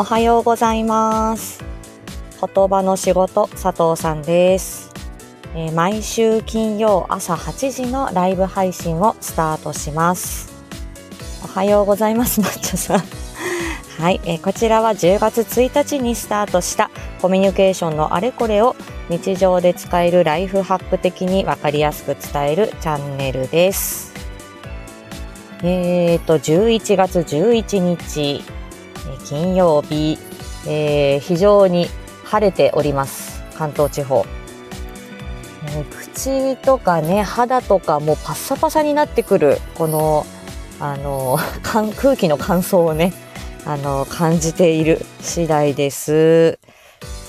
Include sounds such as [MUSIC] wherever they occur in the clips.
おはようございます。言葉の仕事佐藤さんです、えー毎週金曜朝8時のライブ配信をスタートします。おはようございます、抹茶さん。はい、えーこちらは10月1日にスタートしたコミュニケーションのあれこれを日常で使えるライフハック的にわかりやすく伝えるチャンネルです。えーと、11月11日、金曜日、えー非常に晴れております。関東地方。えー口とかね、肌とかもうパッサパサになってくる、この、あの、[LAUGHS] かん空気の乾燥をね、あの、感じている次第です。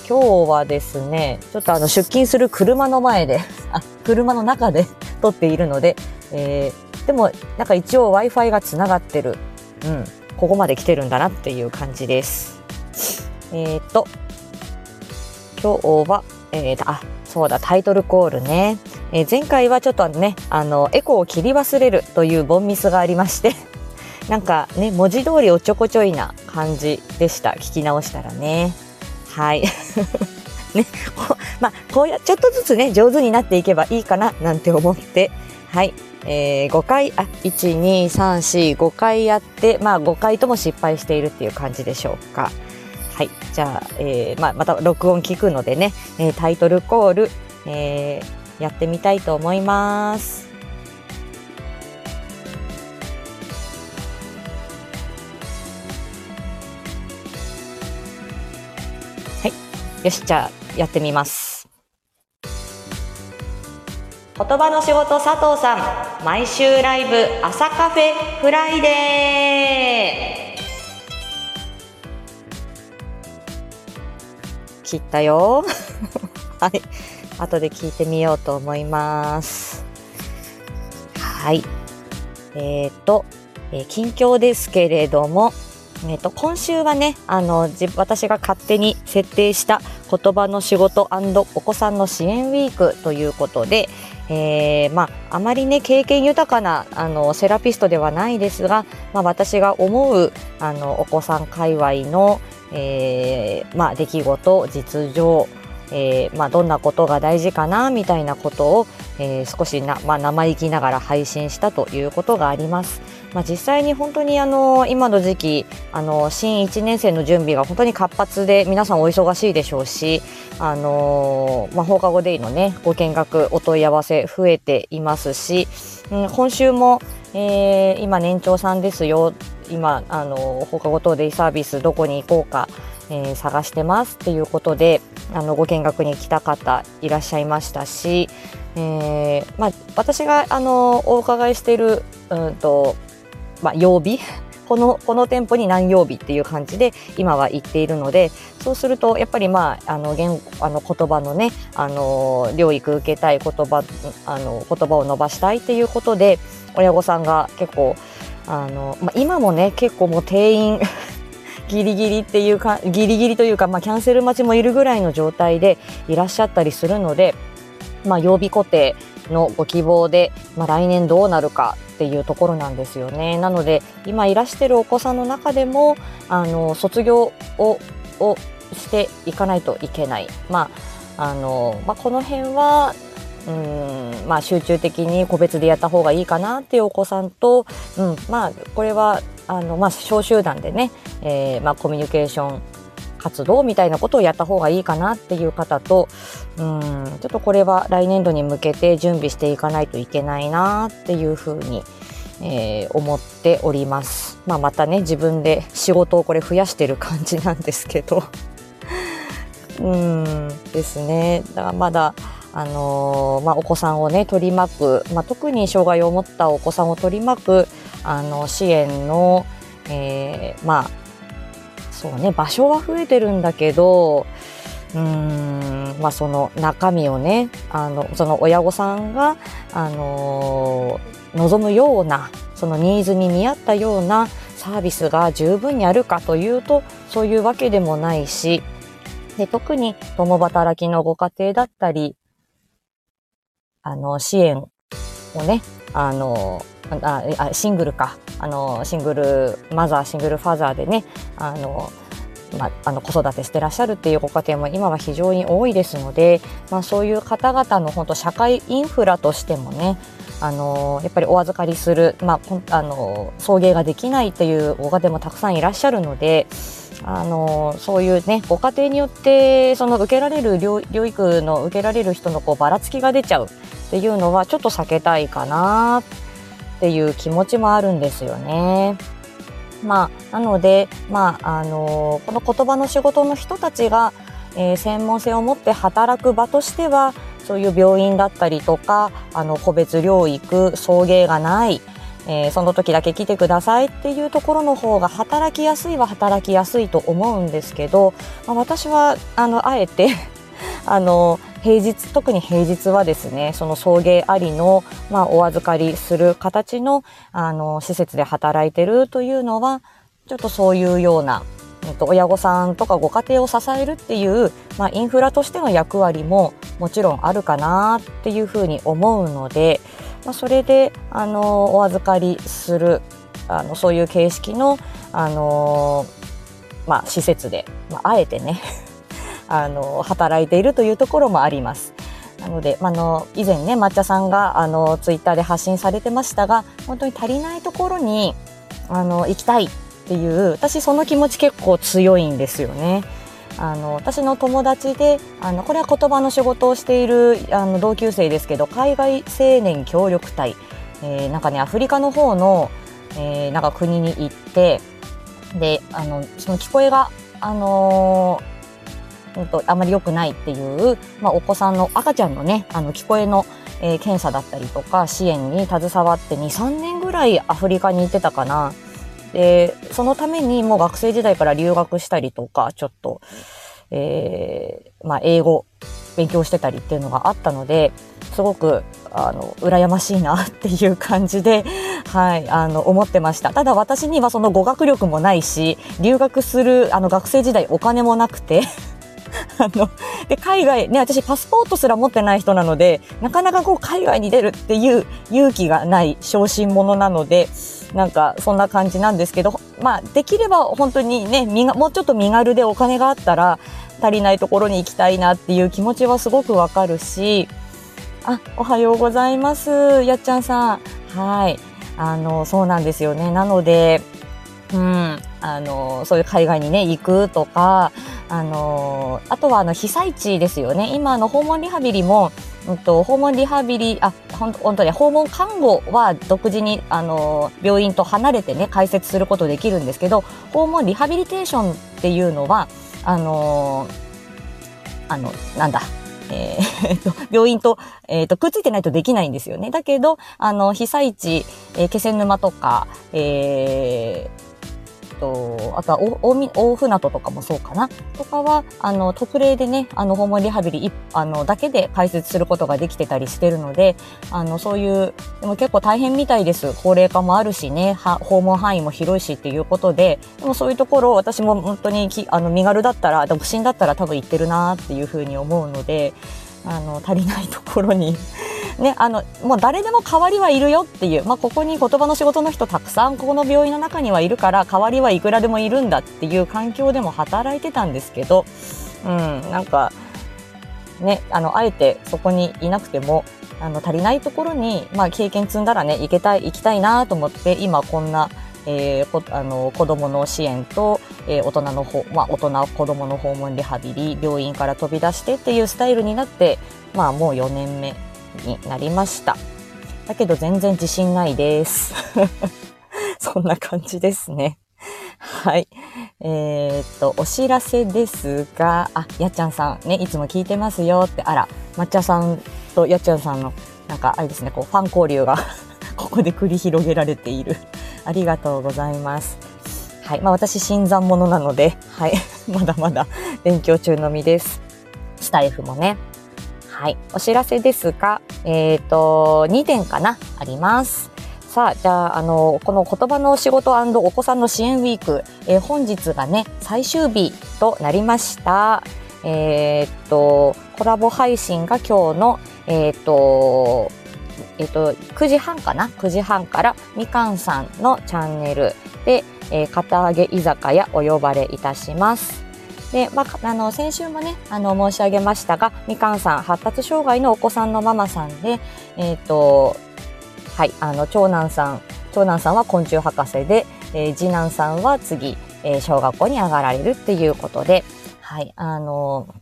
今日はですね、ちょっとあの、出勤する車の前で、あ、車の中で [LAUGHS] 撮っているので、えーでも、なんか一応 Wi-Fi がつながってる。うん。ここまで来てるんだなっていう感じです。えっ、と、今日は、えーと、あ、そうだ、タイトルコールね。えー前回はちょっとね、あの、エコを切り忘れるというボンミスがありまして、[LAUGHS] なんかね、文字通りおちょこちょいな感じでした。聞き直したらね。はい。[LAUGHS] ね、こうまあ、こうや、ちょっとずつね、上手になっていけばいいかな、なんて思って、はい。えー、5回、あ、1、2、3、4、5回やって、まあ5回とも失敗しているっていう感じでしょうか。はい。じゃあ、えーまあ、また録音聞くのでね、えータイトルコール、えーやってみたいと思います。はい。よし、じゃあ、やってみます。言葉の仕事佐藤さん。毎週ライブ朝カフェフライデー。切ったよ。[LAUGHS] はい。後で聞いてみようと思います。はい。えっ、と、えー近況ですけれども。えっ、と今週はねあの私が勝手に設定した言葉の仕事お子さんの支援ウィークということで、えーまあ、あまりね経験豊かなあのセラピストではないですが、まあ、私が思うあのお子さん界隈の、えーまあ、出来事実情、えーまあ、どんなことが大事かなみたいなことを、えー少しな、まあ、生意気ながら配信したということがあります。まあ、実際に本当にあの今の時期あの新1年生の準備が本当に活発で皆さんお忙しいでしょうし、あのまあ、放課後デイのねご見学お問い合わせ増えていますし、うん、今週も、えー今年長さんですよ今あの放課後等デイサービスどこに行こうか、えー探してますっていうことであのご見学に来た方いらっしゃいましたし、えーまあ、私があのお伺いしているうんと、まあ、曜日 [LAUGHS] このこの店舗に何曜日っていう感じで今は行っているのでそうするとやっぱりまああの言あの言葉のねあの療育受けたい言葉あの言葉を伸ばしたいっていうことで親御さんが結構あの、まあ、今もね結構もう定員 [LAUGHS] ギリギリっていうかギリギリというか、まあ、キャンセル待ちもいるぐらいの状態でいらっしゃったりするので、まあ、曜日固定のご希望で、まあ、来年どうなるかっていうところなんですよね。なので今いらしてるお子さんの中でもあの卒業ををしていかないといけない。まああのまあ、この辺はうんまあ、集中的に個別でやった方がいいかなっていうお子さんと、うんまあ、これはあの、まあ、小集団でね、えーまあ、コミュニケーション活動みたいなことをやった方がいいかなっていう方とうんちょっとこれは来年度に向けて準備していかないといけないなっていうふうに、えー思っております。まあ、またね自分で仕事をこれ増やしてる感じなんですけどうんですねだからまだあのーまあ、お子さんをね取り巻く、まあ、特に障害を持ったお子さんを取り巻くあの支援の、えーまあそうね場所は増えてるんだけどうんまあその中身をねあのその親御さんがあのー望むようなそのニーズに見合ったようなサービスが十分にあるかというとそういうわけでもないしで特に共働きのご家庭だったりあの支援をねあのああシングルか。あのシングルマザーシングルファザーでねあのまあ、あの子育てしてらっしゃるっていうご家庭も今は非常に多いですので、まあ、そういう方々の本当社会インフラとしてもねあのやっぱりお預かりする、まあ、あの送迎ができないっていうご家庭もたくさんいらっしゃるのであのそういうねご家庭によってその受けられる療育の受けられる人のこうばらつきが出ちゃうっていうのはちょっと避けたいかなっていう気持ちもあるんですよね。まあ、なので、まあ、あのこの言葉の仕事の人たちが、えー、専門性を持って働く場としてはそういう病院だったりとかあの個別療育送迎がない、えー、その時だけ来てくださいっていうところの方が働きやすいは働きやすいと思うんですけど、まあ、私はあのあえて [LAUGHS] あの平日特に平日はですねその送迎ありの、まあ、お預かりする形のあの施設で働いてるというのはちょっとそういうような、えっと、親御さんとかご家庭を支えるっていう、まあ、インフラとしての役割ももちろんあるかなっていうふうに思うので、まあ、それであのお預かりするあのそういう形式のあの、まあ、施設で、まあ、あえてね [LAUGHS] あの働いているというところもあります。なので、あの以前ね抹茶さんがあのツイッターで発信されてましたが本当に足りないところにあの行きたいっていう私その気持ち結構強いんですよね。あの私の友達であのこれは言葉の仕事をしているあの同級生ですけど海外青年協力隊、えー、なんかねアフリカの方の、えー、なんか国に行ってであのその聞こえが、あのーと、あまり良くないっていう、まあ、お子さんの赤ちゃんのねあの聞こえの、えー、検査だったりとか支援に携わって23年ぐらいアフリカに行ってたかな。でそのためにもう学生時代から留学したりとかちょっと、えーまあ、英語勉強してたりっていうのがあったのですごくあの羨ましいなっていう感じで、はい、あの思ってました。ただ私にはその語学力もないし留学するあの学生時代お金もなくて [LAUGHS] あの、で、海外、ね、私パスポートすら持ってない人なので、なかなかこう海外に出るっていう勇気がない小心者なので、なんかそんな感じなんですけど、まあできれば本当にね、もうちょっと身軽でお金があったら足りないところに行きたいなっていう気持ちはすごくわかるし、あ、おはようございます。やっちゃんさん。はい。あの、そうなんですよね。なので、うん、あの、そういう海外にね、行くとか、あのあとはあの被災地ですよね。今の訪問リハビリも、うんと、訪問リハビリ、あ、本当に訪問看護は独自に、あの病院と離れてね、開設することできるんですけど、訪問リハビリテーションっていうのは、あのあの、なんだ、えー、と、病院と、えっ、ー、と、くっついてないとできないんですよね。だけど、あの、被災地、えー、気仙沼とか、えー、と、あとは大大船渡とかもそうかなとかは、あの、特例でね、あの、訪問リハビリあの、だけで開設することができてたりしてるので、あの、そういう、でも結構大変みたいです。高齢化もあるしね、訪問範囲も広いしっていうことで、でもそういうところ、私も本当にき、あの、身軽だったら、独身だったら多分行ってるなっていうふうに思うので、あの、足りないところにね、あのもう誰でも代わりはいるよっていう、まあ、ここに言葉の仕事の人たくさんここの病院の中にはいるから代わりはいくらでもいるんだっていう環境でも働いてたんですけど、うん、なんかねあのあえてそこにいなくてもあの足りないところに、まあ、経験積んだらね行けたい行きたいなと思って今こんな。えー、こあの子供の支援と、えー、大人のほ、まあ、大人子供の訪問リハビリ病院から飛び出してっていうスタイルになって、まあ、もう4年目になりました。だけど全然自信ないです。[LAUGHS] そんな感じですね。はい。えー、っと、お知らせですが、あ、やっちゃんさんね、いつも聞いてますよって、あら、抹茶さんとやっちゃんさんの、なんか、あれですね、こう、ファン交流が [LAUGHS] ここで繰り広げられている。ありがとうございます。はい。まあ、私、新参者なので、はい。[LAUGHS] まだまだ勉強中のみです。スタイフもね、はい。お知らせですが、えっ、ー、と、2点かなあります。さあ、じゃあ、あの、この言葉の仕事お子さんの支援ウィーク、えー、本日がね、最終日となりました。えっ、ー、と、コラボ配信が今日の、えっ、と、えっ、と、9時半かな ?9 時半からみかんさんのチャンネルで、えー、片揚げ居酒屋お呼ばれいたします。で、まあ、あの、先週もね、あの、申し上げましたが、みかんさん、発達障害のお子さんのママさんで、えっ、ー、と、はい、あの、長男さん、長男さんは昆虫博士で、えー、次男さんは次、えー、小学校に上がられるっていうことで、はい、あの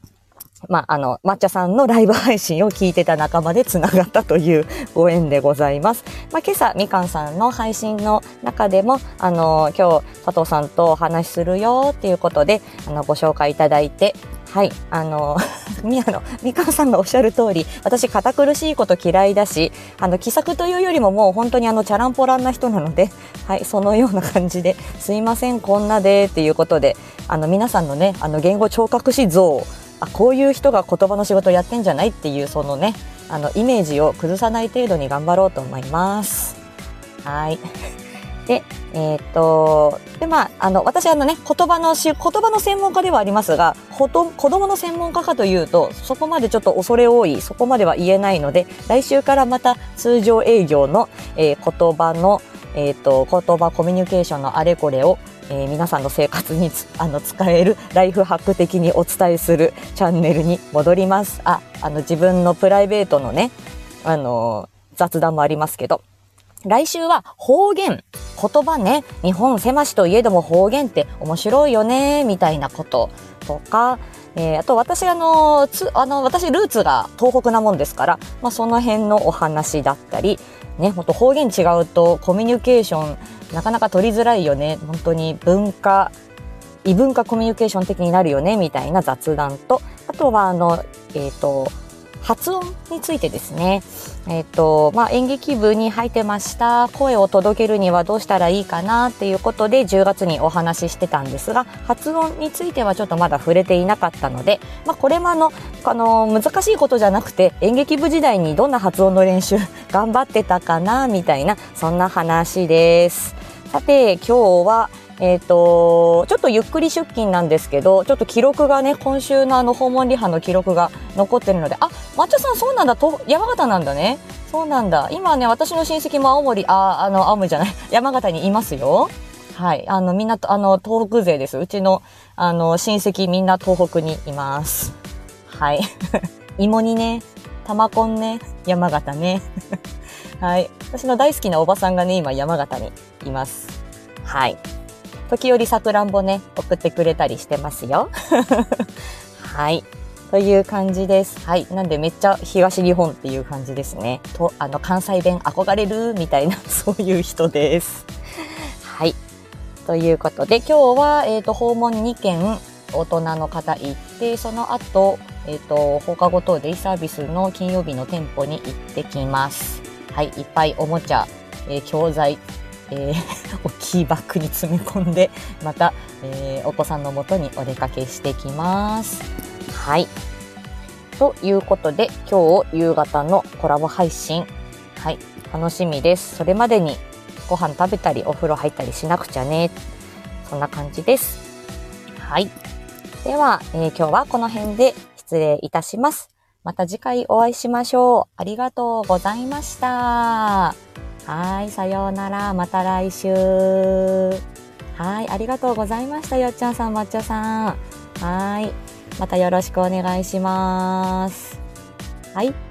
まあ、あの、抹茶さんのライブ配信を聞いてた仲間で繋がったというご縁でございます。まあ、今朝、みかんさんの配信の中でも、あの、今日、佐藤さんとお話しするよっていうことで、あの、ご紹介いただいて、はい、あの、[LAUGHS] 宮野、みかんさんがおっしゃる通り、私、堅苦しいこと嫌いだし、あの、気さくというよりももう本当にあの、チャランポランな人なので、はい、そのような感じで、すいません、こんなで、っていうことで、あの、皆さんのね、あの、言語聴覚士像あこういう人が言葉の仕事やってんじゃないっていうそのねあのイメージを崩さない程度に頑張ろうと思います。はい。[LAUGHS] で、えー、っと、で、まあ、あの、私あのね、言葉のし、言葉の専門家ではありますが、ほと、子供の専門家かというと、そこまでちょっと恐れ多い、そこまでは言えないので、来週からまた通常営業の、えー、言葉の、えー、っと、言葉コミュニケーションのあれこれをえー、皆さんの生活に [LAUGHS] あの使えるライフハック的にお伝えするチャンネルに戻ります。あ、あの自分のプライベートのね、あのー、雑談もありますけど、来週は方言、言葉ね、日本狭しといえども方言って面白いよね、みたいなこととか、えー、あと私あのつあの私ルーツが東北なもんですから、まあ、その辺のお話だったりねもっと方言違うとコミュニケーションなかなか取りづらいよね。本当に文化異文化コミュニケーション的になるよねみたいな雑談とあとはあのえっ、ー、と発音についてですね、え、ー、と、まあ、演劇部に入ってました。声を届けるにはどうしたらいいかなっていうことで10月にお話ししてたんですが、発音についてはちょっとまだ触れていなかったので、まあ、これもあの、あの、難しいことじゃなくて、演劇部時代にどんな発音の練習頑張ってたかな、みたいな、そんな話です。さて、今日は、えっ、ー、と、ちょっとゆっくり出勤なんですけど、ちょっと記録がね、今週のあの訪問リハの記録が残ってるので、あ、抹茶さんそうなんだ、と山形なんだね。そうなんだ。今ね、私の親戚も青森、あ、あの、青森じゃない、[LAUGHS] 山形にいますよ。はい。あの、みんな、あの、東北勢です。うちの、あの、親戚みんな東北にいます。はい。[LAUGHS] 芋煮ね、玉こんね、山形ね。[LAUGHS] はい。私の大好きなおばさんがね、今山形にいます。はい。時折さくらんぼね、送ってくれたりしてますよ。[LAUGHS] はい。という感じです。はい。なんでめっちゃ東日本っていう感じですね。と、あの、関西弁憧れるみたいな、[LAUGHS] そういう人です。はい。ということで、今日は、えっ、ー、と、訪問2件、大人の方行って、その後、えっ、ー、と、放課後等デイサービスの金曜日の店舗に行ってきます。はい。いっぱいおもちゃ、えー、教材、えー、大きいバッグに詰め込んで、また、えー、お子さんのもとにお出かけしてきます。はい。ということで、今日夕方のコラボ配信、はい、楽しみです。それまでにご飯食べたり、お風呂入ったりしなくちゃね。そんな感じです。はい。では、えー、今日はこの辺で失礼いたします。また次回お会いしましょう。ありがとうございました。はい、さようなら。また来週。はい、ありがとうございました。よっちゃんさん、まっちょさん。はい、またよろしくお願いします。はい。